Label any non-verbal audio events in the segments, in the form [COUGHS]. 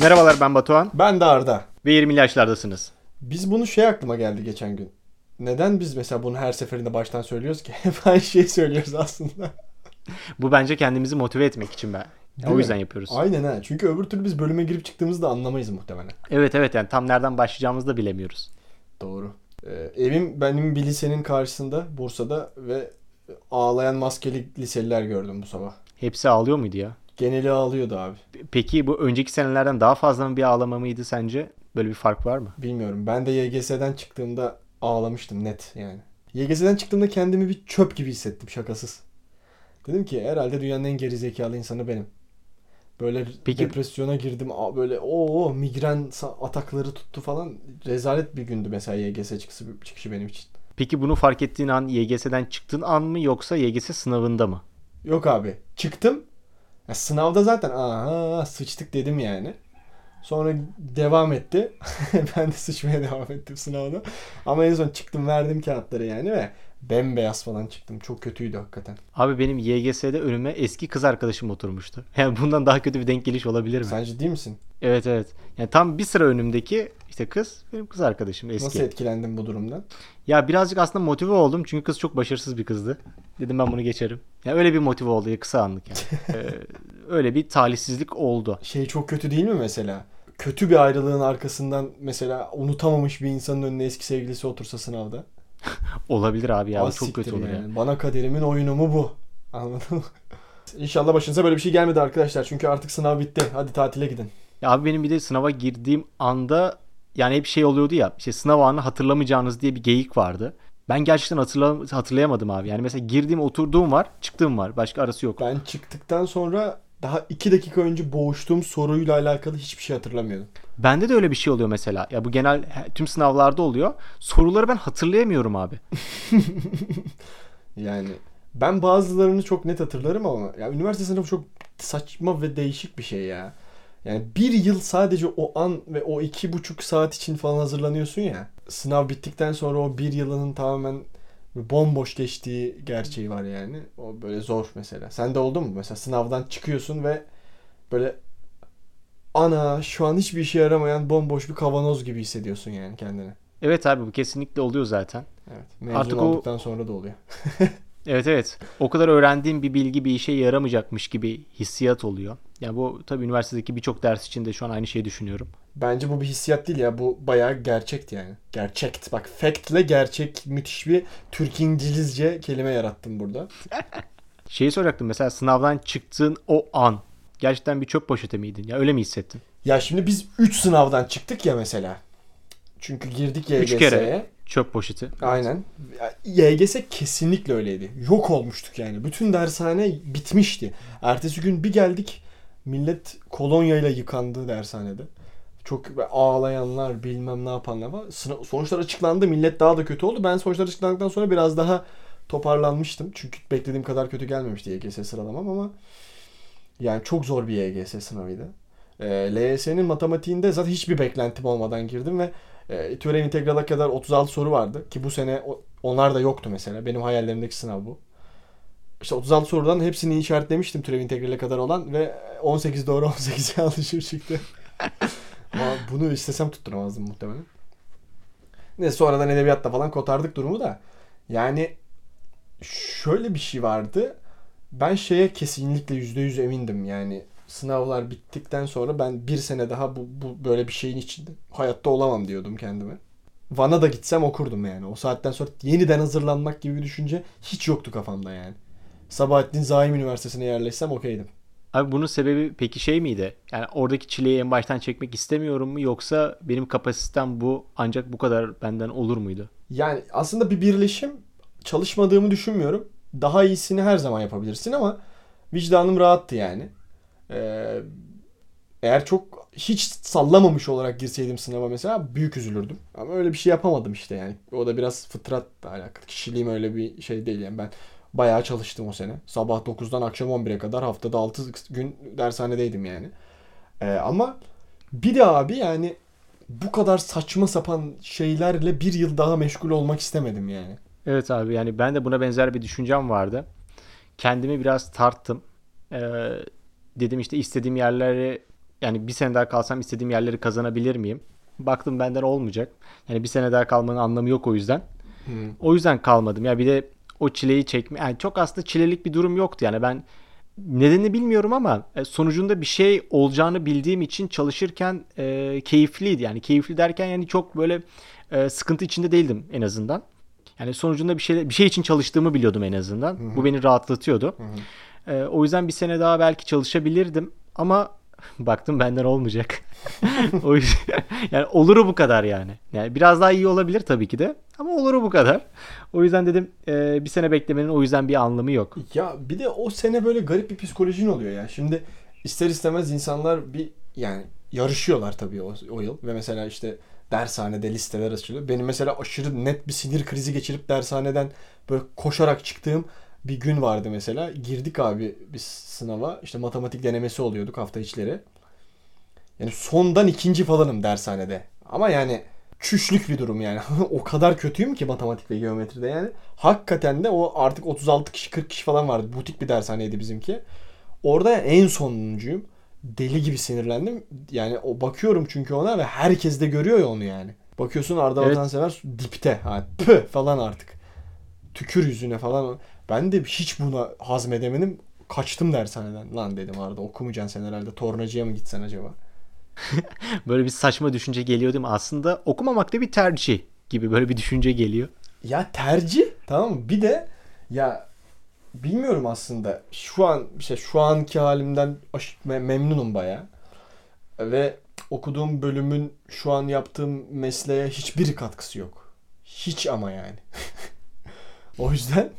Merhabalar ben Batuhan Ben de Arda. ve 20'li yaşlardasınız. Biz bunu şey aklıma geldi geçen gün. Neden biz mesela bunu her seferinde baştan söylüyoruz ki? [LAUGHS] Hep aynı şeyi söylüyoruz aslında. Bu bence kendimizi motive etmek için ben. Değil o mi? yüzden yapıyoruz. Aynen ha. Çünkü öbür türlü biz bölüme girip çıktığımızda anlamayız muhtemelen. Evet evet yani tam nereden başlayacağımızı da bilemiyoruz. Doğru. Ee, evim benim bir lisenin karşısında Bursa'da ve ağlayan maskeli liseliler gördüm bu sabah. Hepsi ağlıyor muydu ya? Geneli ağlıyordu abi. Peki bu önceki senelerden daha fazla mı bir ağlama mıydı sence? Böyle bir fark var mı? Bilmiyorum. Ben de YGS'den çıktığımda ağlamıştım net yani. YGS'den çıktığımda kendimi bir çöp gibi hissettim şakasız. Dedim ki herhalde dünyanın en gerizekalı insanı benim. Böyle Peki- depresyona girdim. Aa, Böyle o migren atakları tuttu falan. Rezalet bir gündü mesela YGS çıkışı, çıkışı benim için. Peki bunu fark ettiğin an YGS'den çıktığın an mı yoksa YGS sınavında mı? Yok abi. Çıktım. Ya sınavda zaten aha sıçtık dedim yani. Sonra devam etti. [LAUGHS] ben de sıçmaya devam ettim sınavda. Ama en son çıktım verdim kağıtları yani ve bembeyaz falan çıktım. Çok kötüydü hakikaten. Abi benim YGS'de önüme eski kız arkadaşım oturmuştu. [LAUGHS] Yani bundan daha kötü bir denk geliş olabilir mi? Sen ciddi misin? Evet evet. Yani tam bir sıra önümdeki işte kız benim kız arkadaşım eski. Nasıl etkilendin bu durumdan? Ya birazcık aslında motive oldum çünkü kız çok başarısız bir kızdı. Dedim ben bunu geçerim. Ya öyle bir motive oldu ya kısa anlık yani. [LAUGHS] Ee, öyle bir talihsizlik oldu. Şey çok kötü değil mi mesela? Kötü bir ayrılığın arkasından mesela unutamamış bir insanın önüne eski sevgilisi otursa sınavda. Olabilir abi ya. çok kötü olur ya. yani. Bana kaderimin oyunu mu bu? Anladın mı? İnşallah başınıza böyle bir şey gelmedi arkadaşlar. Çünkü artık sınav bitti. Hadi tatile gidin. Ya abi benim bir de sınava girdiğim anda yani hep şey oluyordu ya. işte sınav anı hatırlamayacağınız diye bir geyik vardı. Ben gerçekten hatırla, hatırlayamadım abi. Yani mesela girdiğim oturduğum var, çıktığım var. Başka arası yok. Ben çıktıktan sonra daha iki dakika önce boğuştuğum soruyla alakalı hiçbir şey hatırlamıyordum. Bende de öyle bir şey oluyor mesela. Ya bu genel tüm sınavlarda oluyor. Soruları ben hatırlayamıyorum abi. [LAUGHS] Yani ben bazılarını çok net hatırlarım ama ya üniversite sınavı çok saçma ve değişik bir şey ya. Yani bir yıl sadece o an ve o iki buçuk saat için falan hazırlanıyorsun ya. Sınav bittikten sonra o bir yılının tamamen bomboş geçtiği gerçeği var yani. O böyle zor mesela. Sende oldu mu? Mesela sınavdan çıkıyorsun ve böyle ana şu an hiçbir işe yaramayan bomboş bir kavanoz gibi hissediyorsun yani kendini. Evet abi bu kesinlikle oluyor zaten. Evet. Mezun Artık o- olduktan sonra da oluyor. [LAUGHS] Evet evet. O kadar öğrendiğim bir bilgi bir işe yaramayacakmış gibi hissiyat oluyor. Yani bu tabii üniversitedeki birçok ders için de şu an aynı şeyi düşünüyorum. Bence bu bir hissiyat değil ya. Bu bayağı gerçekti yani. Gerçekt. Bak fact ile gerçek müthiş bir Türk İngilizce kelime yarattım burada. [LAUGHS] Şeyi soracaktım mesela sınavdan çıktığın o an gerçekten bir çöp poşeti miydin? Ya öyle mi hissettin? Ya şimdi biz 3 sınavdan çıktık ya mesela. Çünkü girdik YGS'ye. Üç kere. Çöp poşeti. Aynen. YGS kesinlikle öyleydi. Yok olmuştuk yani. Bütün dershane bitmişti. Ertesi gün bir geldik. Millet kolonyayla yıkandı dershanede. Çok ağlayanlar bilmem ne yapanlar var. Sınav, sonuçlar açıklandı. Millet daha da kötü oldu. Ben sonuçlar açıklandıktan sonra biraz daha toparlanmıştım. Çünkü beklediğim kadar kötü gelmemişti YGS sıralamam ama yani çok zor bir YGS sınavıydı. E, LYS'nin matematiğinde zaten hiçbir beklentim olmadan girdim ve e, türev integrala kadar 36 soru vardı ki bu sene onlar da yoktu mesela. Benim hayallerimdeki sınav bu. İşte 36 sorudan hepsini işaretlemiştim türev integrale kadar olan ve 18 doğru 18 [LAUGHS] yanlışım çıktı. Ama bunu istesem tutturamazdım muhtemelen. Neyse sonradan edebiyatta falan kotardık durumu da. Yani şöyle bir şey vardı. Ben şeye kesinlikle %100 emindim yani. Sınavlar bittikten sonra ben bir sene daha bu, bu böyle bir şeyin içinde hayatta olamam diyordum kendime. Van'a da gitsem okurdum yani. O saatten sonra yeniden hazırlanmak gibi bir düşünce hiç yoktu kafamda yani. Sabahattin Zaim Üniversitesi'ne yerleşsem okeydim. Abi bunun sebebi peki şey miydi? Yani oradaki çileyi en baştan çekmek istemiyorum mu yoksa benim kapasitem bu ancak bu kadar benden olur muydu? Yani aslında bir birleşim çalışmadığımı düşünmüyorum. Daha iyisini her zaman yapabilirsin ama vicdanım rahattı yani. Ee, eğer çok hiç sallamamış olarak girseydim sınava mesela büyük üzülürdüm. Ama öyle bir şey yapamadım işte yani. O da biraz fıtratla alakalı. Kişiliğim öyle bir şey değil yani. Ben bayağı çalıştım o sene. Sabah 9'dan akşam 11'e kadar haftada 6 gün dershanedeydim yani. Ee, ama bir de abi yani bu kadar saçma sapan şeylerle bir yıl daha meşgul olmak istemedim yani. Evet abi yani ben de buna benzer bir düşüncem vardı. Kendimi biraz tarttım. Ee, dedim işte istediğim yerleri yani bir sene daha kalsam istediğim yerleri kazanabilir miyim? Baktım benden olmayacak. Yani bir sene daha kalmanın anlamı yok o yüzden. O yüzden kalmadım. Ya bir de o çileyi çekme. Yani çok aslında çilelik bir durum yoktu. Yani ben nedenini bilmiyorum ama e, sonucunda bir şey olacağını bildiğim için çalışırken e, keyifliydi. Yani keyifli derken yani çok böyle e, sıkıntı içinde değildim en azından. Yani sonucunda bir şey bir şey için çalıştığımı biliyordum en azından. Bu beni rahatlatıyordu. E, o yüzden bir sene daha belki çalışabilirdim ama [LAUGHS] baktım benden olmayacak. [LAUGHS] o yüzden, yani oluru bu kadar yani. Yani biraz daha iyi olabilir tabii ki de ama oluru bu kadar. O yüzden dedim e, bir sene beklemenin o yüzden bir anlamı yok. Ya bir de o sene böyle garip bir psikolojin oluyor ya. Şimdi ister istemez insanlar bir yani yarışıyorlar tabii o, o yıl ve mesela işte dershanede listeler açılıyor. Benim mesela aşırı net bir sinir krizi geçirip dershaneden böyle koşarak çıktığım bir gün vardı mesela. Girdik abi bir sınava. İşte matematik denemesi oluyorduk hafta içleri. Yani sondan ikinci falanım dershanede. Ama yani çüşlük bir durum yani. [LAUGHS] o kadar kötüyüm ki matematik ve geometride yani. Hakikaten de o artık 36 kişi 40 kişi falan vardı. Butik bir dershaneydi bizimki. Orada en sonuncuyum. Deli gibi sinirlendim. Yani o bakıyorum çünkü ona ve herkes de görüyor ya onu yani. Bakıyorsun Arda evet. Vatansever dipte. Ha, püh falan artık. Tükür yüzüne falan. Ben de hiç buna hazmedemedim. Kaçtım dershaneden. Lan dedim Arda okumayacaksın sen herhalde. Tornacıya mı gitsen acaba? [LAUGHS] böyle bir saçma düşünce geliyor değil mi? Aslında okumamak da bir tercih gibi böyle bir düşünce geliyor. Ya tercih tamam mı? Bir de ya bilmiyorum aslında. Şu an işte şu anki halimden memnunum baya. Ve okuduğum bölümün şu an yaptığım mesleğe hiçbir katkısı yok. Hiç ama yani. [LAUGHS] o yüzden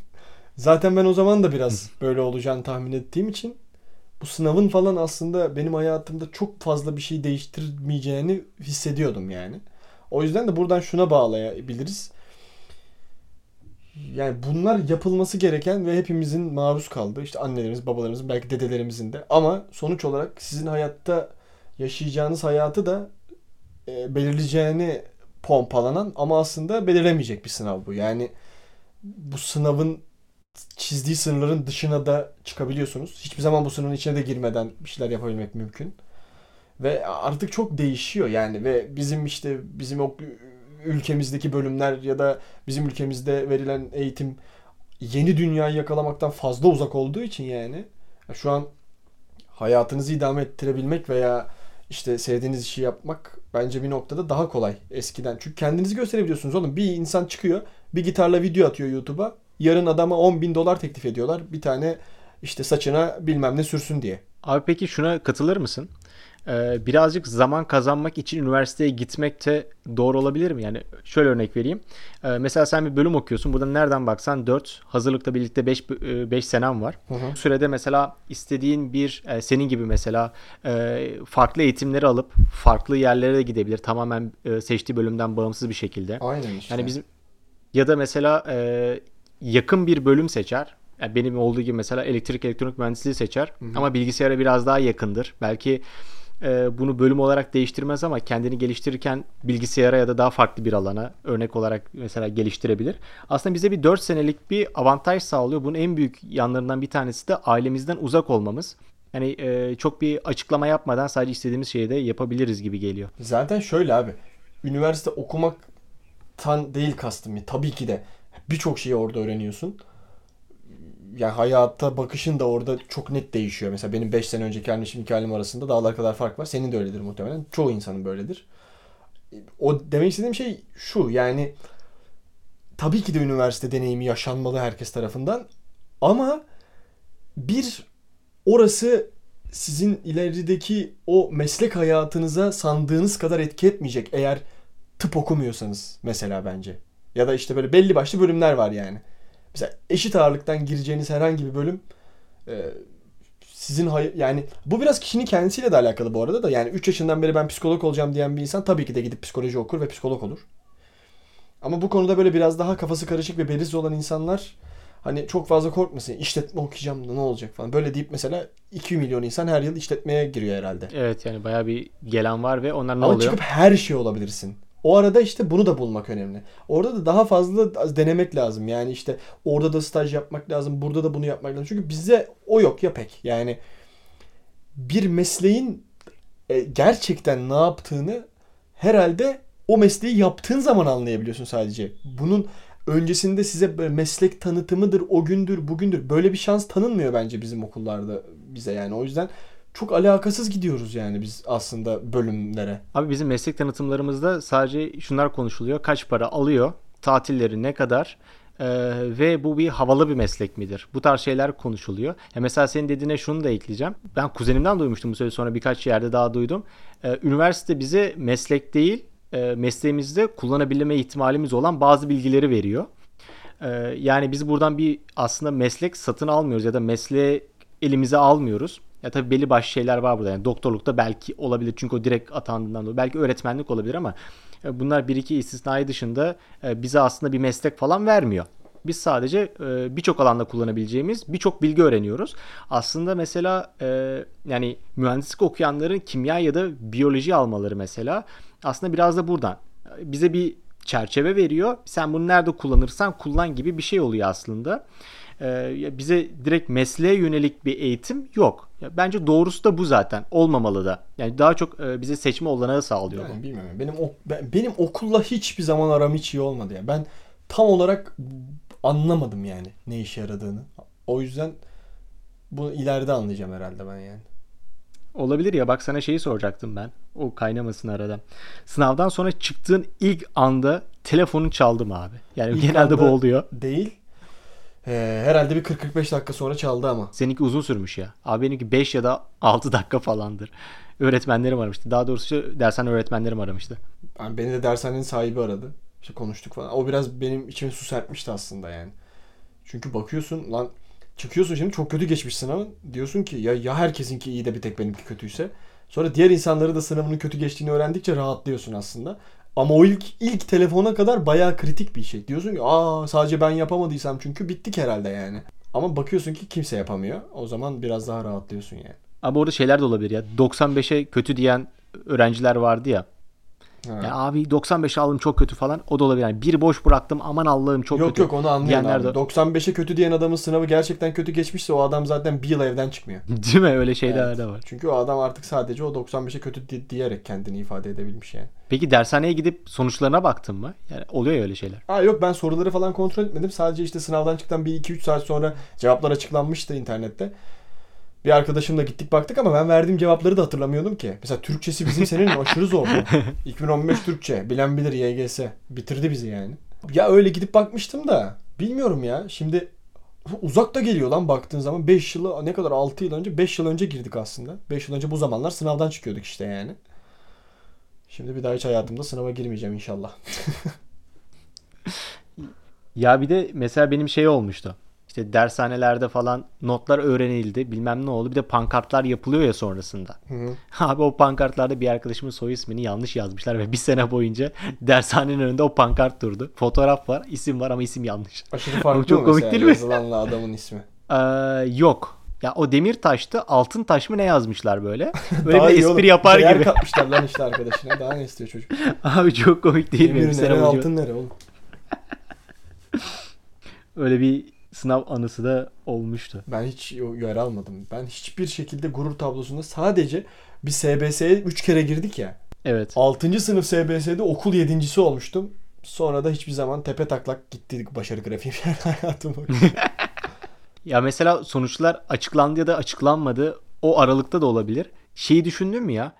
zaten ben o zaman da biraz böyle olacağını tahmin ettiğim için bu sınavın falan aslında benim hayatımda çok fazla bir şey değiştirmeyeceğini hissediyordum yani. O yüzden de buradan şuna bağlayabiliriz. Yani bunlar yapılması gereken ve hepimizin maruz kaldığı işte annelerimiz, babalarımızın, belki dedelerimizin de ama sonuç olarak sizin hayatta yaşayacağınız hayatı da e, belirleyeceğini pompalanan ama aslında belirlemeyecek bir sınav bu. Yani bu sınavın çizdiği sınırların dışına da çıkabiliyorsunuz. Hiçbir zaman bu sınırın içine de girmeden bir şeyler yapabilmek mümkün. Ve artık çok değişiyor yani ve bizim işte bizim o ülkemizdeki bölümler ya da bizim ülkemizde verilen eğitim yeni dünyayı yakalamaktan fazla uzak olduğu için yani şu an hayatınızı idame ettirebilmek veya işte sevdiğiniz işi yapmak bence bir noktada daha kolay eskiden. Çünkü kendinizi gösterebiliyorsunuz oğlum. Bir insan çıkıyor bir gitarla video atıyor YouTube'a. Yarın adama 10 bin dolar teklif ediyorlar. Bir tane işte saçına bilmem ne sürsün diye. Abi peki şuna katılır mısın? Ee, birazcık zaman kazanmak için üniversiteye gitmek de doğru olabilir mi? Yani şöyle örnek vereyim. Ee, mesela sen bir bölüm okuyorsun. Burada nereden baksan 4, hazırlıkla birlikte 5 5 senem var. Hı hı. Bu sürede mesela istediğin bir e, senin gibi mesela e, farklı eğitimleri alıp farklı yerlere de gidebilir. Tamamen e, seçtiği bölümden bağımsız bir şekilde. Aynen işte. Yani bizim ya da mesela yakın bir bölüm seçer. Yani benim olduğu gibi mesela elektrik elektronik mühendisliği seçer. Hı hı. Ama bilgisayara biraz daha yakındır. Belki e, bunu bölüm olarak değiştirmez ama kendini geliştirirken bilgisayara ya da daha farklı bir alana örnek olarak mesela geliştirebilir. Aslında bize bir 4 senelik bir avantaj sağlıyor. Bunun en büyük yanlarından bir tanesi de ailemizden uzak olmamız. Yani e, çok bir açıklama yapmadan sadece istediğimiz şeyi de yapabiliriz gibi geliyor. Zaten şöyle abi. Üniversite okumaktan değil kastım. Tabii ki de birçok şeyi orada öğreniyorsun. Yani hayata bakışın da orada çok net değişiyor. Mesela benim 5 sene önceki halim şimdiki halim arasında dağlar kadar fark var. Senin de öyledir muhtemelen. Çoğu insanın böyledir. O demek istediğim şey şu yani tabii ki de üniversite deneyimi yaşanmalı herkes tarafından ama bir orası sizin ilerideki o meslek hayatınıza sandığınız kadar etki etmeyecek eğer tıp okumuyorsanız mesela bence. Ya da işte böyle belli başlı bölümler var yani. Mesela eşit ağırlıktan gireceğiniz herhangi bir bölüm e, sizin hay- yani bu biraz kişinin kendisiyle de alakalı bu arada da yani 3 yaşından beri ben psikolog olacağım diyen bir insan tabii ki de gidip psikoloji okur ve psikolog olur. Ama bu konuda böyle biraz daha kafası karışık ve belirsiz olan insanlar Hani çok fazla korkmasın. İşletme okuyacağım da ne olacak falan. Böyle deyip mesela 2 milyon insan her yıl işletmeye giriyor herhalde. Evet yani bayağı bir gelen var ve onlar ne Ama oluyor? çıkıp her şey olabilirsin. O arada işte bunu da bulmak önemli. Orada da daha fazla denemek lazım. Yani işte orada da staj yapmak lazım. Burada da bunu yapmak lazım. Çünkü bize o yok ya pek. Yani bir mesleğin e, gerçekten ne yaptığını herhalde o mesleği yaptığın zaman anlayabiliyorsun sadece. Bunun öncesinde size meslek tanıtımıdır, o gündür, bugündür. Böyle bir şans tanınmıyor bence bizim okullarda bize yani. O yüzden çok alakasız gidiyoruz yani biz aslında bölümlere. Abi bizim meslek tanıtımlarımızda sadece şunlar konuşuluyor. Kaç para alıyor? Tatilleri ne kadar? Ee, ve bu bir havalı bir meslek midir? Bu tarz şeyler konuşuluyor. Ya mesela senin dediğine şunu da ekleyeceğim. Ben kuzenimden duymuştum bu söz sonra birkaç yerde daha duydum. Ee, üniversite bize meslek değil, e, mesleğimizde kullanabilme ihtimalimiz olan bazı bilgileri veriyor. Ee, yani biz buradan bir aslında meslek satın almıyoruz ya da mesleği elimize almıyoruz. Ya tabii belli başlı şeyler var burada. Yani doktorlukta belki olabilir çünkü o direkt atandığından dolayı. Belki öğretmenlik olabilir ama e, bunlar bir iki istisnai dışında e, bize aslında bir meslek falan vermiyor. Biz sadece e, birçok alanda kullanabileceğimiz birçok bilgi öğreniyoruz. Aslında mesela yani mühendislik okuyanların kimya ya da biyoloji almaları mesela aslında biraz da buradan. Bize bir çerçeve veriyor. Sen bunu nerede kullanırsan kullan gibi bir şey oluyor aslında. Bize direkt mesleğe yönelik bir eğitim yok. Bence doğrusu da bu zaten. Olmamalı da. Yani daha çok bize seçme olanağı sağlıyor. Yani bilmiyorum. Benim benim okulla hiçbir zaman aram hiç iyi olmadı ya. Ben tam olarak anlamadım yani ne işe yaradığını. O yüzden bunu ileride anlayacağım herhalde ben yani. Olabilir ya bak sana şeyi soracaktım ben. O kaynamasın arada. Sınavdan sonra çıktığın ilk anda telefonun çaldı mı abi? Yani ilk genelde bu oluyor. Değil. Ee, herhalde bir 40-45 dakika sonra çaldı ama. Seninki uzun sürmüş ya. Abi benimki 5 ya da 6 dakika falandır. Öğretmenlerim aramıştı. Daha doğrusu dershane öğretmenlerim aramıştı. Yani beni de dershanenin sahibi aradı. İşte konuştuk falan. O biraz benim içime su serpmişti aslında yani. Çünkü bakıyorsun lan çıkıyorsun şimdi çok kötü geçmiş sınavın. Diyorsun ki ya ya herkesinki iyi de bir tek benimki kötüyse. Sonra diğer insanları da sınavının kötü geçtiğini öğrendikçe rahatlıyorsun aslında. Ama o ilk ilk telefona kadar bayağı kritik bir şey. Diyorsun ki aa sadece ben yapamadıysam çünkü bittik herhalde yani. Ama bakıyorsun ki kimse yapamıyor. O zaman biraz daha rahatlıyorsun yani. Ama orada şeyler de olabilir ya. 95'e kötü diyen öğrenciler vardı ya. Yani abi 95 aldım çok kötü falan. O da olabilir. Yani bir boş bıraktım aman Allah'ım çok yok, kötü. Yok yok onu anlıyorum abi. 95'e kötü diyen adamın sınavı gerçekten kötü geçmişse o adam zaten bir yıl evden çıkmıyor. [LAUGHS] Değil mi? Öyle şeyler evet. de var. Çünkü o adam artık sadece o 95'e kötü di- diyerek kendini ifade edebilmiş yani. Peki dershaneye gidip sonuçlarına baktın mı? Yani oluyor ya öyle şeyler. Aa yok ben soruları falan kontrol etmedim. Sadece işte sınavdan çıktan bir 2-3 saat sonra cevaplar açıklanmıştı internette bir arkadaşımla gittik baktık ama ben verdiğim cevapları da hatırlamıyordum ki. Mesela Türkçesi bizim senin [LAUGHS] aşırı zor. 2015 Türkçe. Bilen bilir YGS. Bitirdi bizi yani. Ya öyle gidip bakmıştım da. Bilmiyorum ya. Şimdi uzakta geliyor lan baktığın zaman 5 yılı ne kadar 6 yıl önce 5 yıl önce girdik aslında. 5 yıl önce bu zamanlar sınavdan çıkıyorduk işte yani. Şimdi bir daha hiç hayatımda sınava girmeyeceğim inşallah. [LAUGHS] ya bir de mesela benim şey olmuştu işte dershanelerde falan notlar öğrenildi bilmem ne oldu bir de pankartlar yapılıyor ya sonrasında. Hı hı. [LAUGHS] Abi o pankartlarda bir arkadaşımın soy ismini yanlış yazmışlar ve bir sene boyunca [LAUGHS] dershanenin önünde o pankart durdu. Fotoğraf var isim var ama isim yanlış. Aşırı farklı [LAUGHS] çok komik değil mi? Yazılanla adamın ismi. Ee, yok. Ya o demir taştı altın taş mı ne yazmışlar böyle. Böyle bir espri oğlum. yapar Değer gibi. katmışlar lan işte arkadaşına. Daha ne istiyor çocuk? Abi çok komik değil demir mi? Demir nere altın nere oğlum? Öyle bir sınav anısı da olmuştu. Ben hiç yer almadım. Ben hiçbir şekilde gurur tablosunda sadece bir SBS'ye 3 kere girdik ya. Evet. 6. sınıf SBS'de okul 7.si olmuştum. Sonra da hiçbir zaman tepe taklak gitti başarı grafiğim [LAUGHS] hayatım [LAUGHS] ya mesela sonuçlar açıklandı ya da açıklanmadı. O aralıkta da olabilir. Şeyi düşündün mü ya?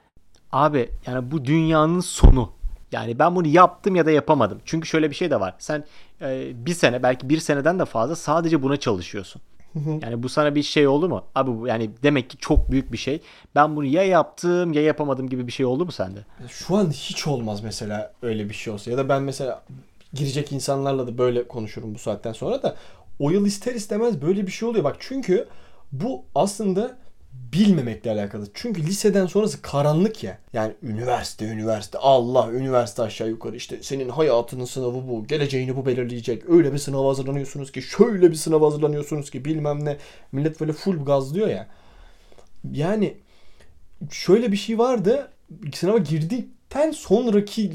Abi yani bu dünyanın sonu. Yani ben bunu yaptım ya da yapamadım. Çünkü şöyle bir şey de var. Sen e, bir sene belki bir seneden de fazla sadece buna çalışıyorsun. yani bu sana bir şey oldu mu? Abi bu yani demek ki çok büyük bir şey. Ben bunu ya yaptım ya yapamadım gibi bir şey oldu mu sende? Şu an hiç olmaz mesela öyle bir şey olsa. Ya da ben mesela girecek insanlarla da böyle konuşurum bu saatten sonra da o yıl ister istemez böyle bir şey oluyor. Bak çünkü bu aslında bilmemekle alakalı. Çünkü liseden sonrası karanlık ya. Yani üniversite, üniversite, Allah, üniversite aşağı yukarı işte senin hayatının sınavı bu, geleceğini bu belirleyecek. Öyle bir sınava hazırlanıyorsunuz ki, şöyle bir sınava hazırlanıyorsunuz ki bilmem ne. Millet böyle full gazlıyor ya. Yani şöyle bir şey vardı. Sınava girdikten sonraki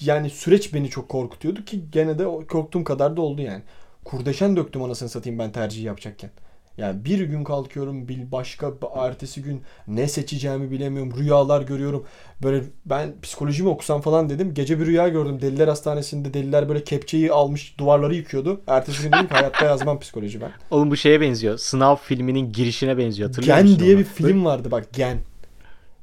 yani süreç beni çok korkutuyordu ki gene de korktuğum kadar da oldu yani. Kurdeşen döktüm anasını satayım ben tercih yapacakken. Yani bir gün kalkıyorum bir başka ertesi gün ne seçeceğimi bilemiyorum. Rüyalar görüyorum. Böyle ben psikoloji mi okusam falan dedim. Gece bir rüya gördüm. Deliler hastanesinde deliler böyle kepçeyi almış duvarları yıkıyordu. Ertesi gün dedim ki hayatta yazmam psikoloji ben. [LAUGHS] Oğlum bu şeye benziyor. Sınav filminin girişine benziyor. Hatırlıyor Gen diye onu? bir film vardı bak Gen.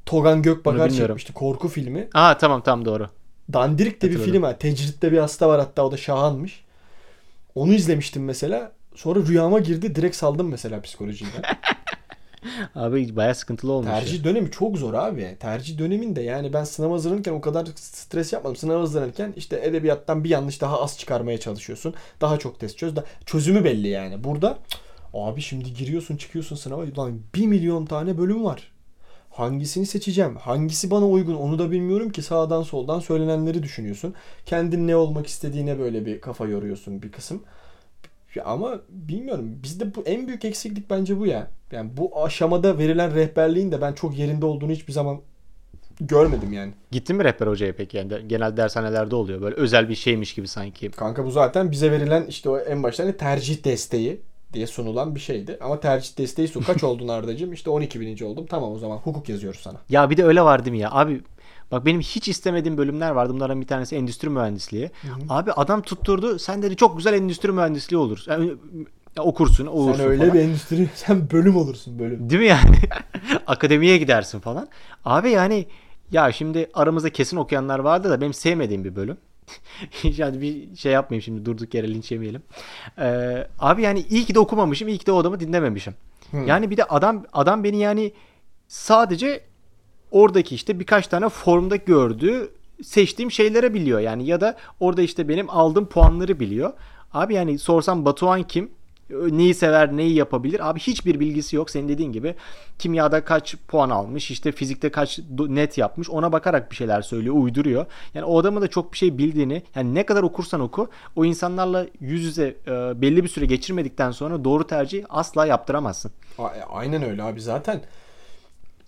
Togan Gökbakar çekmişti. Korku filmi. Aa tamam tamam doğru. Dandirik de bir film var. Tecritte bir hasta var hatta o da Şahan'mış. Onu izlemiştim mesela. Sonra rüyama girdi. Direkt saldım mesela psikolojiyi. [LAUGHS] Abi bayağı sıkıntılı olmuş. ya. Tercih dönemi çok zor abi. Tercih döneminde yani ben sınav hazırlanırken o kadar stres yapmadım. Sınav hazırlanırken işte edebiyattan bir yanlış daha az çıkarmaya çalışıyorsun. Daha çok test çöz. Çözümü belli yani. Burada abi şimdi giriyorsun çıkıyorsun sınava. Ulan bir milyon tane bölüm var. Hangisini seçeceğim? Hangisi bana uygun? Onu da bilmiyorum ki sağdan soldan söylenenleri düşünüyorsun. Kendin ne olmak istediğine böyle bir kafa yoruyorsun bir kısım. Ya ama bilmiyorum. Bizde bu en büyük eksiklik bence bu ya. Yani bu aşamada verilen rehberliğin de ben çok yerinde olduğunu hiçbir zaman görmedim yani. Gittin mi rehber hocaya peki? Yani genel dershanelerde oluyor. Böyle özel bir şeymiş gibi sanki. Kanka bu zaten bize verilen işte o en başta hani tercih desteği diye sunulan bir şeydi. Ama tercih desteği su kaç [LAUGHS] oldun Arda'cığım? İşte 12 bininci oldum. Tamam o zaman hukuk yazıyoruz sana. Ya bir de öyle var değil mi ya? Abi bak benim hiç istemediğim bölümler vardı. Bunlardan bir tanesi endüstri mühendisliği. Abi adam tutturdu. Sen dedi çok güzel endüstri mühendisliği olur. Yani, ya okursun, olursun sen öyle falan. bir endüstri, [LAUGHS] sen bölüm olursun bölüm. Değil mi yani? [LAUGHS] Akademiye gidersin falan. Abi yani ya şimdi aramızda kesin okuyanlar vardı da benim sevmediğim bir bölüm. [LAUGHS] yani bir şey yapmayayım şimdi durduk yere linç yemeyelim. Ee, abi yani iyi ki de okumamışım, iyi ki de o adamı dinlememişim. Yani bir de adam adam beni yani sadece oradaki işte birkaç tane formda gördüğü seçtiğim şeylere biliyor. Yani ya da orada işte benim aldığım puanları biliyor. Abi yani sorsam Batuhan kim? Neyi sever, neyi yapabilir? Abi hiçbir bilgisi yok. Senin dediğin gibi kimyada kaç puan almış, işte fizikte kaç net yapmış. Ona bakarak bir şeyler söylüyor, uyduruyor. Yani o adamın da çok bir şey bildiğini, yani ne kadar okursan oku, o insanlarla yüz yüze e, belli bir süre geçirmedikten sonra doğru tercih asla yaptıramazsın. A- Aynen öyle abi zaten.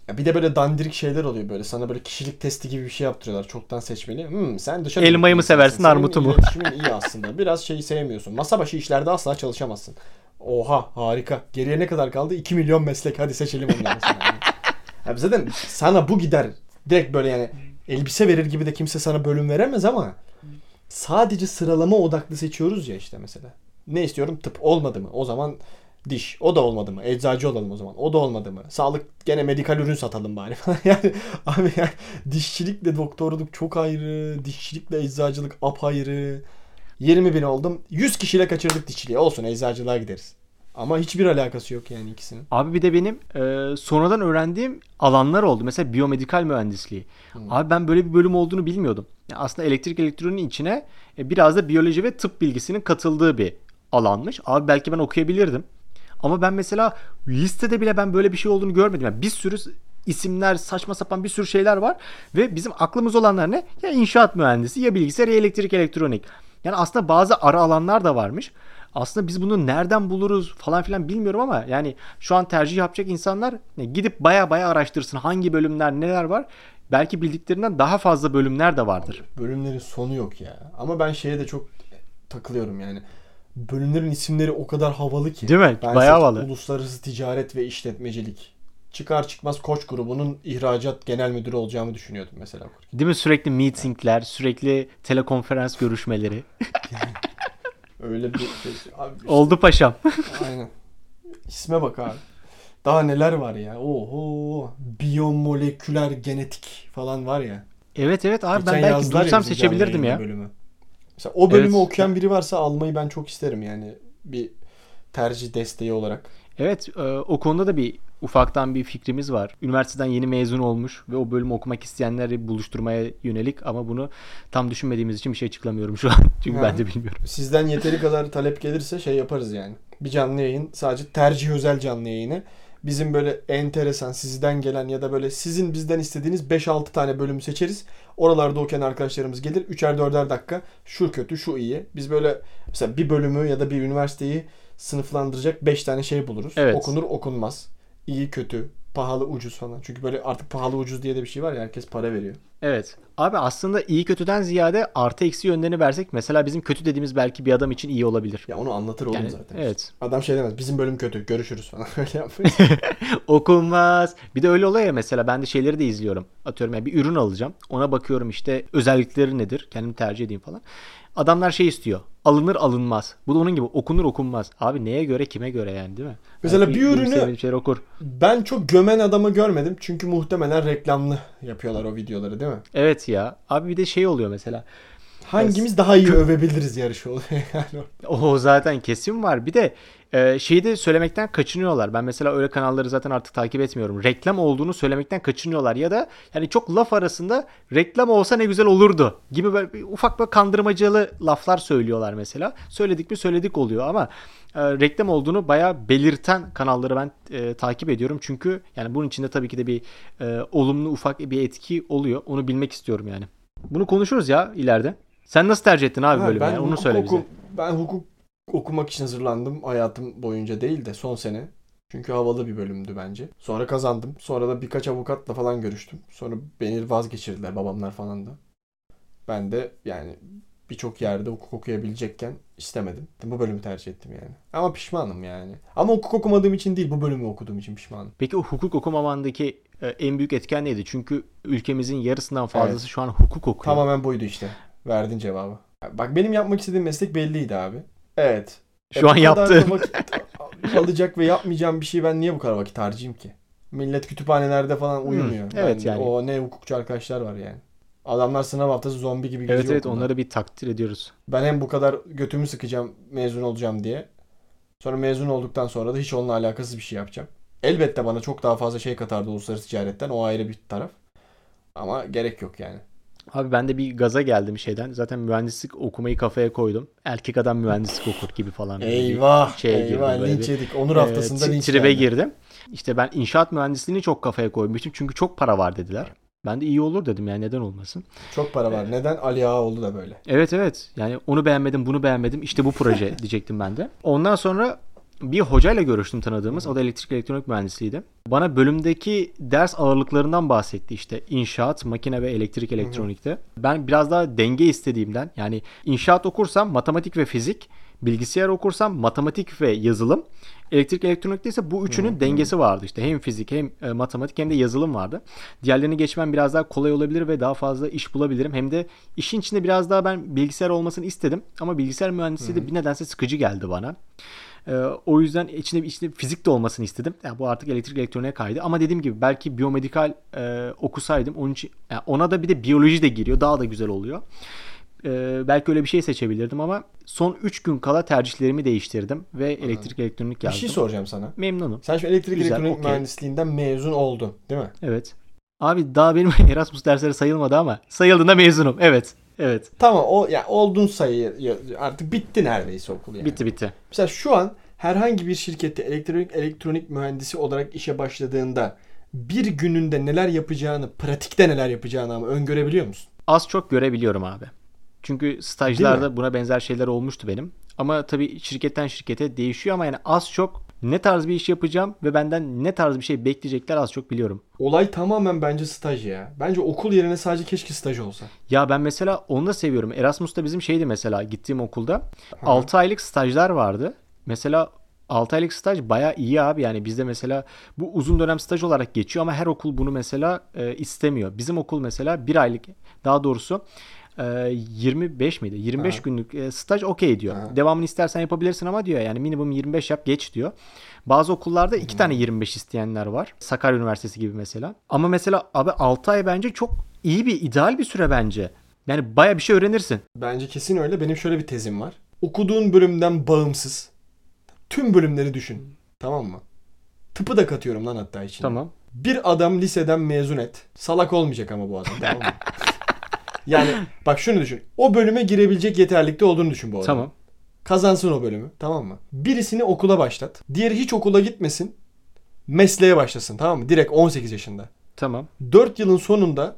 Ya bir de böyle dandirik şeyler oluyor böyle. Sana böyle kişilik testi gibi bir şey yaptırıyorlar. Çoktan seçmeli. Hmm, sen dışa dönük Elmayı mı seversin, armutu mu? iletişimin iyi aslında. Biraz şeyi sevmiyorsun. Masa başı işlerde asla çalışamazsın. Oha harika. Geriye ne kadar kaldı? 2 milyon meslek. Hadi seçelim onları sana. Yani. [LAUGHS] Ya zaten sana bu gider. Direkt böyle yani elbise verir gibi de kimse sana bölüm veremez ama sadece sıralama odaklı seçiyoruz ya işte mesela. Ne istiyorum? Tıp olmadı mı? O zaman diş. O da olmadı mı? Eczacı olalım o zaman. O da olmadı mı? Sağlık gene medikal ürün satalım bari [LAUGHS] falan. yani abi yani dişçilikle doktorluk çok ayrı. Dişçilikle eczacılık apayrı. 20 bin oldum. 100 kişiyle kaçırdık dişçiliği. Olsun eczacılığa gideriz. Ama hiçbir alakası yok yani ikisinin. Abi bir de benim e, sonradan öğrendiğim alanlar oldu. Mesela biyomedikal mühendisliği. Abi ben böyle bir bölüm olduğunu bilmiyordum. Yani aslında elektrik elektroniğin içine e, biraz da biyoloji ve tıp bilgisinin katıldığı bir alanmış. Abi belki ben okuyabilirdim. Ama ben mesela listede bile ben böyle bir şey olduğunu görmedim. Yani bir sürü isimler, saçma sapan bir sürü şeyler var ve bizim aklımız olanlar ne? Ya inşaat mühendisi, ya bilgisayar, ya elektrik elektronik. Yani aslında bazı ara alanlar da varmış. Aslında biz bunu nereden buluruz falan filan bilmiyorum ama yani şu an tercih yapacak insanlar gidip baya baya araştırsın hangi bölümler neler var. Belki bildiklerinden daha fazla bölümler de vardır. Bölümlerin sonu yok ya. Ama ben şeye de çok takılıyorum yani. Bölümlerin isimleri o kadar havalı ki. Değil mi? Ben Bayağı havalı. Uluslararası ticaret ve işletmecilik. Çıkar çıkmaz Koç grubunun ihracat genel müdürü olacağımı düşünüyordum mesela. Değil mi? Sürekli meetingler, sürekli telekonferans görüşmeleri. [LAUGHS] Öyle bir şey. Abi işte- Oldu paşam. [LAUGHS] Aynen. İsme bak abi. Daha neler var ya. Oho. Biyomoleküler genetik falan var ya. evet evet abi Geçen ben belki duysam seçebilirdim ya. Bölümü. Mesela o bölümü Evet. okuyan biri varsa almayı ben çok isterim yani. Bir tercih desteği olarak. Evet e, o konuda da bir ufaktan bir fikrimiz var. Üniversiteden yeni mezun olmuş ve o bölümü okumak isteyenleri buluşturmaya yönelik ama bunu tam düşünmediğimiz için bir şey açıklamıyorum şu an. [LAUGHS] Çünkü Ha. ben de bilmiyorum. Sizden yeteri kadar talep gelirse şey yaparız yani. Bir canlı yayın sadece tercih özel canlı yayını. Bizim böyle enteresan sizden gelen ya da böyle sizin bizden istediğiniz 5-6 tane bölüm seçeriz. Oralarda okuyan arkadaşlarımız gelir. 3'er 4'er dakika şu kötü şu iyi. Biz böyle mesela bir bölümü ya da bir üniversiteyi sınıflandıracak 5 tane şey buluruz. Evet. Okunur okunmaz. İyi kötü, pahalı ucuz falan. Çünkü böyle artık pahalı ucuz diye de bir şey var ya herkes para veriyor. Evet. Abi aslında iyi kötüden ziyade artı eksi yönlerini versek mesela bizim kötü dediğimiz belki bir adam için iyi olabilir. Ya onu anlatır oğlum Yani, zaten. evet. Adam şey demez. Bizim bölüm kötü. Görüşürüz falan. [LAUGHS] Öyle yapmayız. [LAUGHS] Okunmaz. Bir de öyle oluyor ya mesela ben de şeyleri de izliyorum. Atıyorum ya bir ürün alacağım. Ona bakıyorum işte özellikleri nedir. Kendimi tercih edeyim falan. Adamlar şey istiyor. Alınır alınmaz. Bu da onun gibi okunur okunmaz. Abi neye göre kime göre yani değil mi? Mesela Belki bir ürünü- şeyleri okur. ben çok gömen adamı görmedim. Çünkü muhtemelen reklamlı yapıyorlar o videoları değil mi? Evet ya. Abi bir de şey oluyor mesela. Hangimiz daha iyi övebiliriz yarışı oluyor [LAUGHS] yani. O zaten kesin var. Bir de e, şeyi de söylemekten kaçınıyorlar. Ben mesela öyle kanalları zaten artık takip etmiyorum. Reklam olduğunu söylemekten kaçınıyorlar ya da yani çok laf arasında reklam olsa ne güzel olurdu gibi böyle bir ufak böyle kandırmacalı laflar söylüyorlar mesela. Söyledik mi söyledik oluyor ama e, reklam olduğunu bayağı belirten kanalları ben e, takip ediyorum. Çünkü yani bunun içinde tabii ki de bir e, olumlu ufak bir etki oluyor. Onu bilmek istiyorum yani. Bunu konuşuruz ya ileride. Sen nasıl tercih ettin abi Ha, ben yani? Onu hukuk söyle bize. oku- Ben hukuk okumak için hazırlandım hayatım boyunca değil de son sene. Çünkü havalı bir bölümdü bence. Sonra kazandım. Sonra da birkaç avukatla falan görüştüm. Sonra beni vazgeçirdiler babamlar falan da. Ben de yani birçok yerde hukuk okuyabilecekken istemedim. Bu bölümü tercih ettim yani. Ama pişmanım yani. Ama hukuk okumadığım için değil bu bölümü okuduğum için pişmanım. Peki o hukuk okumamandaki e, en büyük etken neydi? Çünkü ülkemizin yarısından fazlası şu an hukuk okuyor. Tamamen buydu işte. Verdin cevabı. Bak benim yapmak istediğim meslek belliydi abi. Evet. Şu E, an yaptı. vakit [LAUGHS] alacak ve yapmayacağım bir şey ben niye bu kadar vakit harcayayım ki? Millet kütüphanelerde falan uyumuyor. Hmm, evet Ben- yani. O ne hukukçu arkadaşlar var yani. Adamlar sınav haftası zombi gibi geziyor Evet evet okulda. onları bir takdir ediyoruz. Ben hem bu kadar götümü sıkacağım mezun olacağım diye. Sonra mezun olduktan sonra da hiç onunla alakasız bir şey yapacağım. Elbette bana çok daha fazla şey katardı uluslararası ticaretten. O ayrı bir taraf. Ama gerek yok yani. Abi ben de bir gaza geldim şeyden. Zaten mühendislik okumayı kafaya koydum. Erkek adam mühendislik okur gibi falan. Eyvah. şeye eyvah linç yedik. Onur e, haftasında tri- linç tribe geldi. girdim. İşte ben inşaat mühendisliğini çok kafaya koymuştum. Çünkü çok para var dediler. Ben de iyi olur dedim yani neden olmasın. Çok para var. Neden? Ali Ağa oldu da böyle. Evet evet. Yani onu beğenmedim, bunu beğenmedim. İşte bu proje [LAUGHS] diyecektim ben de. Ondan sonra bir hocayla görüştüm tanıdığımız. O da elektrik elektronik mühendisliğiydi. Bana bölümdeki ders ağırlıklarından bahsetti. İşte inşaat, makine ve elektrik elektronikte. Ben biraz daha denge istediğimden yani inşaat okursam matematik ve fizik, bilgisayar okursam matematik ve yazılım, elektrik elektronikte ise bu üçünün dengesi vardı işte. Hem fizik hem e, matematik hem de yazılım vardı. Diğerlerini geçmem biraz daha kolay olabilir ve daha fazla iş bulabilirim. Hem de işin içinde biraz daha ben bilgisayar olmasını istedim ama bilgisayar mühendisliği de bir nedense sıkıcı geldi bana. Ee, o yüzden içinde, içinde fizik de olmasını istedim. Yani bu artık elektrik elektroniğe kaydı. Ama dediğim gibi belki biyomedikal e, okusaydım onun için yani ona da bir de biyoloji de giriyor. Daha da güzel oluyor. Ee, belki öyle bir şey seçebilirdim ama son 3 gün kala tercihlerimi değiştirdim ve elektrik elektronik Bir yazdım. şey soracağım sana. Memnunum. Sen şu elektrik Güzel, elektronik okey. mühendisliğinden mezun oldun değil mi? Evet. Abi daha benim [LAUGHS] Erasmus dersleri sayılmadı ama sayıldığında mezunum. Evet. Evet. Tamam o ya oldun sayı artık bitti neredeyse okul yani. Bitti bitti. Mesela şu an herhangi bir şirkette elektronik elektronik mühendisi olarak işe başladığında bir gününde neler yapacağını, pratikte neler yapacağını ama öngörebiliyor musun? Az çok görebiliyorum abi. Çünkü stajlarda buna benzer şeyler olmuştu benim. Ama tabii şirketten şirkete değişiyor ama yani az çok ne tarz bir iş yapacağım ve benden ne tarz bir şey bekleyecekler az çok biliyorum. Olay tamamen bence staj ya. Bence okul yerine sadece keşke staj olsa. Ya ben mesela onu da seviyorum. Erasmus'ta bizim şeydi mesela gittiğim okulda 6 aylık stajlar vardı. Mesela 6 aylık staj bayağı iyi abi yani bizde mesela bu uzun dönem staj olarak geçiyor ama her okul bunu mesela e, istemiyor. Bizim okul mesela bir aylık daha doğrusu e, 25 miydi? 25 Ha. günlük e, staj okey diyor. Ha. Devamını istersen yapabilirsin ama diyor yani minimum 25 yap geç diyor. Bazı okullarda iki tane 25 isteyenler var. Sakarya Üniversitesi gibi mesela. Ama mesela abi 6 ay bence çok iyi bir ideal bir süre bence. Yani baya bir şey öğrenirsin. Bence kesin öyle. Benim şöyle bir tezim var. Okuduğun bölümden bağımsız tüm bölümleri düşün. Tamam mı? Tıpı da katıyorum lan hatta içine. Tamam. Bir adam liseden mezun et. Salak olmayacak ama bu adam tamam mı? [LAUGHS] yani bak şunu düşün. O bölüme girebilecek yeterlikte olduğunu düşün bu adam. Tamam. Kazansın o bölümü tamam mı? Birisini okula başlat. Diğeri hiç okula gitmesin. mesleğe başlasın tamam mı? Direkt 18 yaşında. Tamam. 4 yılın sonunda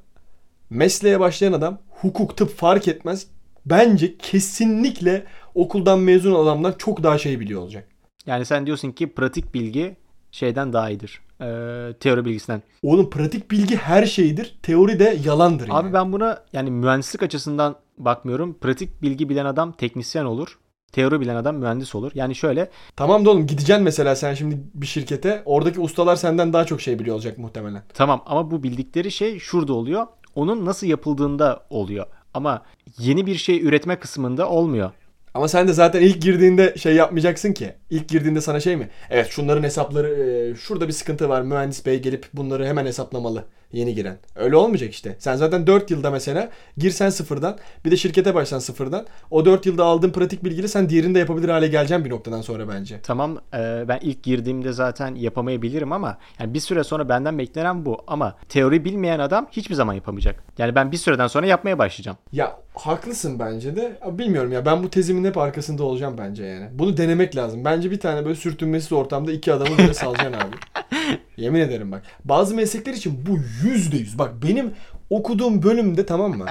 mesleğe başlayan adam hukuk tıp fark etmez. Bence kesinlikle okuldan mezun adamdan çok daha şey biliyor olacak. Yani sen diyorsun ki pratik bilgi şeyden daha iyidir. Ee, teori bilgisinden. Oğlum pratik bilgi her şeydir. Teori de yalandır. Abi yani. ben buna yani mühendislik açısından bakmıyorum. Pratik bilgi bilen adam teknisyen olur. Teori bilen adam mühendis olur. Yani şöyle Tamam da oğlum gideceksin mesela sen şimdi bir şirkete. Oradaki ustalar senden daha çok şey biliyor olacak muhtemelen. tamam ama bu bildikleri şey şurada oluyor. Onun nasıl yapıldığında oluyor. Ama yeni bir şey üretme kısmında olmuyor. Ama sen de zaten ilk girdiğinde şey yapmayacaksın ki. İlk girdiğinde sana şey mi? Evet şunların hesapları e, şurada bir sıkıntı var. Mühendis bey gelip bunları hemen hesaplamalı. Yeni giren. Öyle olmayacak işte. Sen zaten 4 yılda mesela girsen sıfırdan bir de şirkete başlan sıfırdan. O 4 yılda aldığın pratik bilgiyle sen diğerini de yapabilir hale geleceksin bir noktadan sonra bence. Tamam e, ben ilk girdiğimde zaten yapamayabilirim ama yani bir süre sonra benden beklenen bu. Ama teori bilmeyen adam hiçbir zaman yapamayacak. Yani ben bir süreden sonra yapmaya başlayacağım. Ya haklısın bence de. Bilmiyorum ya ben bu tezimin hep arkasında olacağım bence yani. Bunu denemek lazım. Bence bir tane böyle sürtünmesiz ortamda iki adamı böyle [LAUGHS] salacaksın abi. Yemin ederim bak. Bazı meslekler için bu yüzde yüz. Bak benim okuduğum bölümde tamam mı?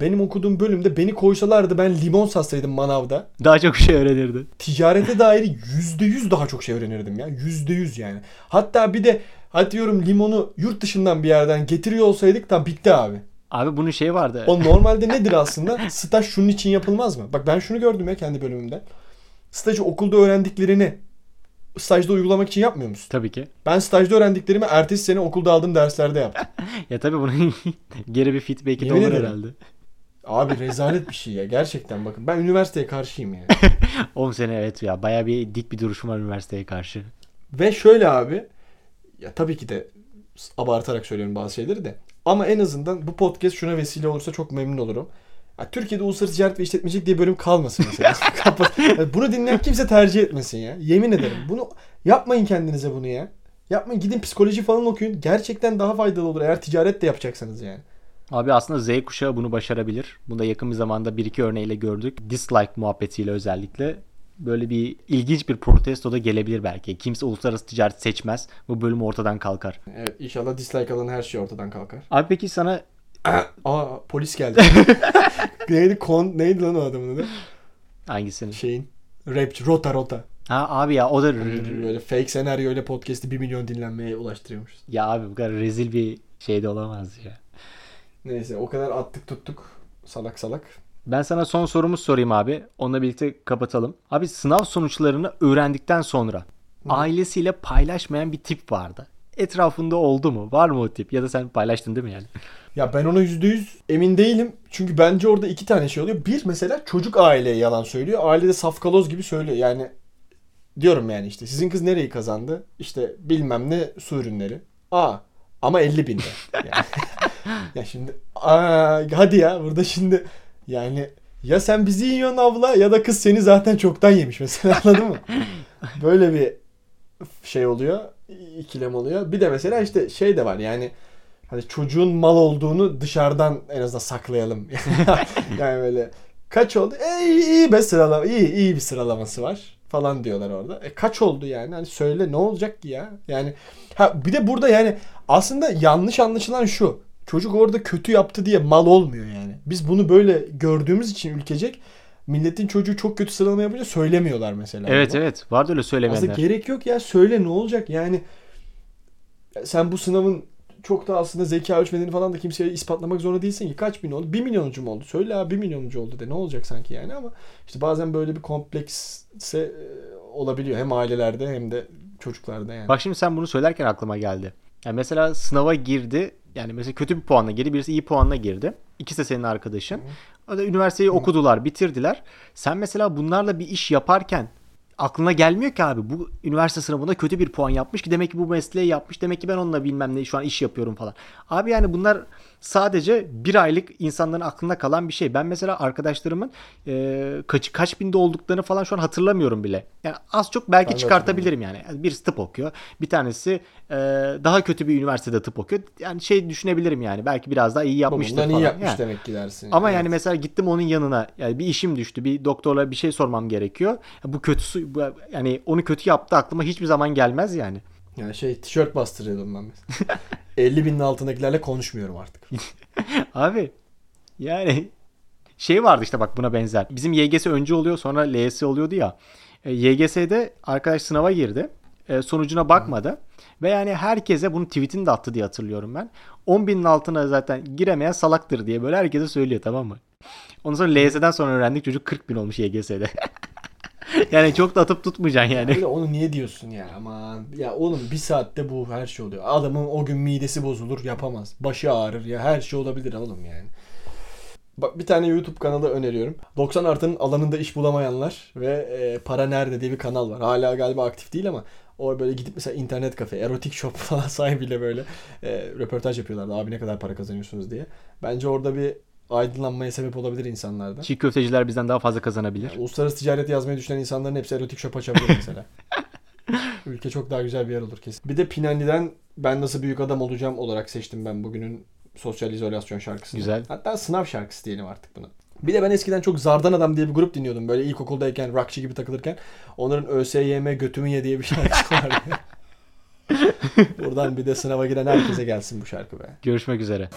benim okuduğum bölümde beni koysalardı ben limon satsaydım manavda. Daha çok şey öğrenirdi. Ticarete dair yüzde yüz daha çok şey öğrenirdim ya. Yüzde yüz yani. Hatta bir de hadi diyorum limonu yurt dışından bir yerden getiriyor olsaydık tam bitti abi. Abi bunun şey vardı. O normalde nedir aslında? [LAUGHS] Staj şunun için yapılmaz mı? Bak ben şunu gördüm ya kendi bölümümde. Stajı okulda öğrendiklerini stajda uygulamak için yapmıyor musun? Tabii ki. Ben stajda öğrendiklerimi ertesi sene okulda aldığım derslerde yaptım. [LAUGHS] Ya tabii bunun [LAUGHS] geri bir feedback'i de olur ederim. herhalde. Abi rezalet bir şey ya gerçekten bakın. Ben üniversiteye karşıyım yani. [LAUGHS] 10 sene evet ya baya bir dik bir duruşum var üniversiteye karşı. Ve şöyle abi ya tabii ki de abartarak söylüyorum bazı şeyleri de ama en azından bu podcast şuna vesile olursa çok memnun olurum. Ya Türkiye'de uluslararası ticaret ve işletmecilik diye bölüm kalmasın mesela. [LAUGHS] Bunu dinleyen kimse tercih etmesin ya. Yemin ederim. Bunu yapmayın kendinize bunu ya. Yapmayın gidin psikoloji falan okuyun. Gerçekten daha faydalı olur eğer ticaret de yapacaksanız yani. Abi aslında Z kuşağı bunu başarabilir. Bunu da yakın bir zamanda bir iki örneğiyle gördük. Dislike muhabbetiyle özellikle. Böyle bir ilginç bir protesto da gelebilir belki. Kimse uluslararası ticaret seçmez. Bu bölüm ortadan kalkar. Evet inşallah dislike alan her şey ortadan kalkar. Abi peki sana [COUGHS] Aa polis geldi. [LAUGHS] neydi kon neydi lan o adamın adı? hangisini? Şeyin rapçi Rota Rota. Ha abi ya o da Böyle fake senaryo ile podcast'i 1 milyon dinlenmeye ulaştırıyormuş. ya abi bu kadar rezil bir şey de olamaz ya. Neyse o kadar attık tuttuk. Salak salak. Ben sana son sorumu sorayım abi. Onunla birlikte kapatalım. Abi sınav sonuçlarını öğrendikten sonra ailesiyle paylaşmayan bir tip vardı. Etrafında oldu mu? Var mı o tip? Ya da sen paylaştın değil mi yani? Ya ben ona %100 emin değilim. Çünkü bence orada iki tane şey oluyor. Bir mesela çocuk aileye yalan söylüyor. Aile de safkaloz gibi söylüyor. Yani diyorum yani işte sizin kız nereyi kazandı? İşte bilmem ne su ürünleri. Aa ama 50 binde. Yani, [LAUGHS] ya şimdi aa, hadi ya burada şimdi [LAUGHS] yani ya sen bizi yiyorsun abla ya da kız seni zaten çoktan yemiş mesela anladın mı? Böyle bir şey oluyor. İkilem oluyor. Bir de mesela işte şey de var yani hani çocuğun mal olduğunu dışarıdan en azından saklayalım. [LAUGHS] yani böyle kaç oldu? E, iyi, iyi be sıralama. iyi iyi bir sıralaması var falan diyorlar orada. E kaç oldu yani? Hani söyle ne olacak ki ya? Yani ha bir de burada yani aslında yanlış anlaşılan şu. Çocuk orada kötü yaptı diye mal olmuyor yani. Biz bunu böyle gördüğümüz için ülkecek milletin çocuğu çok kötü sıralama yapınca söylemiyorlar mesela. Evet bunu. evet. Vardı öyle Aslında söylemeyenler. gerek yok ya söyle ne olacak yani Ya sen bu sınavın çok da aslında zeka ölçmediğini falan da kimseye ispatlamak zorunda değilsin ki kaç bin oldu? Bir milyonuncu mu oldu? Söyle abi bir milyonuncu oldu de ne olacak sanki yani ama işte bazen böyle bir komplekse e, olabiliyor hem ailelerde hem de çocuklarda yani. Bak şimdi sen bunu söylerken aklıma geldi. Yani mesela sınava girdi. Yani mesela kötü bir puanla girdi. Birisi iyi puanla girdi. İkisi de senin arkadaşın. O da üniversiteyi okudular, bitirdiler. Sen mesela bunlarla bir iş yaparken aklına gelmiyor ki abi bu üniversite sınavında kötü bir puan yapmış ki demek ki bu mesleği yapmış demek ki ben onunla bilmem ne şu an iş yapıyorum falan. Abi yani bunlar sadece bir aylık insanların aklında kalan bir şey. Ben mesela arkadaşlarımın e, kaç kaç binde olduklarını falan şu an hatırlamıyorum bile. Yani az çok belki Ben çıkartabilirim yani. Yani Birisi tıp okuyor. Bir tanesi e, daha kötü bir üniversitede tıp okuyor. Yani şey düşünebilirim yani. Belki biraz daha iyi yapmıştır Bundan falan. iyi yapmış Yani. demek ki dersin. Ama Evet. yani mesela gittim onun yanına yani bir işim düştü bir doktorla bir şey sormam gerekiyor. Bu kötüsü bu- yani onu kötü yaptı aklıma hiçbir zaman gelmez yani. Yani şey tişört bastırıyordum ben mesela. [LAUGHS] 50 binin altındakilerle konuşmuyorum artık. [LAUGHS] Abi yani şey vardı işte bak buna benzer. Bizim YGS önce oluyor sonra LYS oluyordu ya. E, YGS'de arkadaş sınava girdi. E, sonucuna bakmadı. Ve yani herkese bunun tweetini de attı diye hatırlıyorum ben. 10 binin altına zaten giremeyen salaktır diye böyle herkese söylüyor tamam mı? Ondan sonra LYS'den sonra öğrendik çocuk 40 bin olmuş YGS'de. [LAUGHS] [LAUGHS] yani çok da atıp tutmayacaksın yani. Öyle onu niye diyorsun ya aman. Ya oğlum bir saatte bu her şey oluyor. Adamın o gün midesi bozulur yapamaz. Başı ağrır ya her şey olabilir oğlum yani. Bak bir tane YouTube kanalı öneriyorum. 90 artının alanında iş bulamayanlar ve e, para nerede diye bir kanal var. Hala galiba aktif değil ama o böyle gidip mesela internet kafe, erotik shop [LAUGHS] falan sahibiyle böyle e, röportaj yapıyorlardı. Abi ne kadar para kazanıyorsunuz diye. Bence orada bir aydınlanmaya sebep olabilir insanlarda. Çiğ köfteciler bizden daha fazla kazanabilir. Yani uluslararası ticaret yazmayı düşünen insanların hepsi erotik shop açabilir mesela. [LAUGHS] Ülke çok daha güzel bir yer olur kesin. Bir de Pinani'den Ben Nasıl Büyük Adam Olacağım olarak seçtim ben bugünün sosyal izolasyon şarkısını. Güzel. Hatta sınav şarkısı diyelim artık buna. Bir de ben eskiden çok Zardan Adam diye bir grup dinliyordum. Böyle ilkokuldayken, rockçı gibi takılırken. Onların ÖSYM götümü ye diye bir şarkısı vardı. [LAUGHS] Buradan bir de sınava giren herkese gelsin bu şarkı be. Görüşmek üzere.